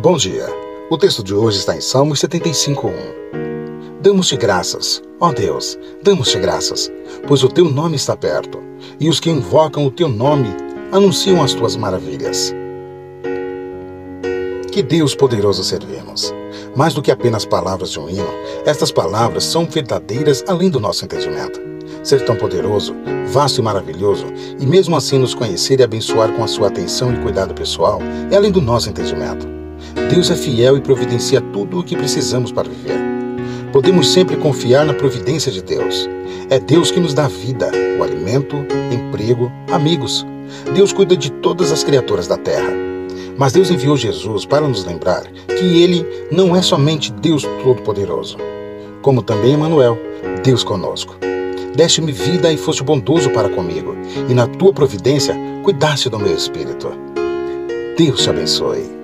Bom dia. O texto de hoje está em Salmos 75:1. Damos-te graças, ó Deus, damos-te graças, pois o teu nome está perto, e os que invocam o teu nome anunciam as tuas maravilhas. Que Deus poderoso servimos. Mais do que apenas palavras de um hino, estas palavras são verdadeiras além do nosso entendimento. Ser tão poderoso, vasto e maravilhoso, e mesmo assim nos conhecer e abençoar com a sua atenção e cuidado pessoal, é além do nosso entendimento. Deus é fiel e providencia tudo o que precisamos para viver. Podemos sempre confiar na providência de Deus. É Deus que nos dá vida, o alimento, emprego, amigos. Deus cuida de todas as criaturas da terra. Mas Deus enviou Jesus para nos lembrar que Ele não é somente Deus Todo-Poderoso, como também Emmanuel, Deus conosco. Deste-me vida e foste bondoso para comigo, e na tua providência cuidaste do meu espírito. Deus te abençoe.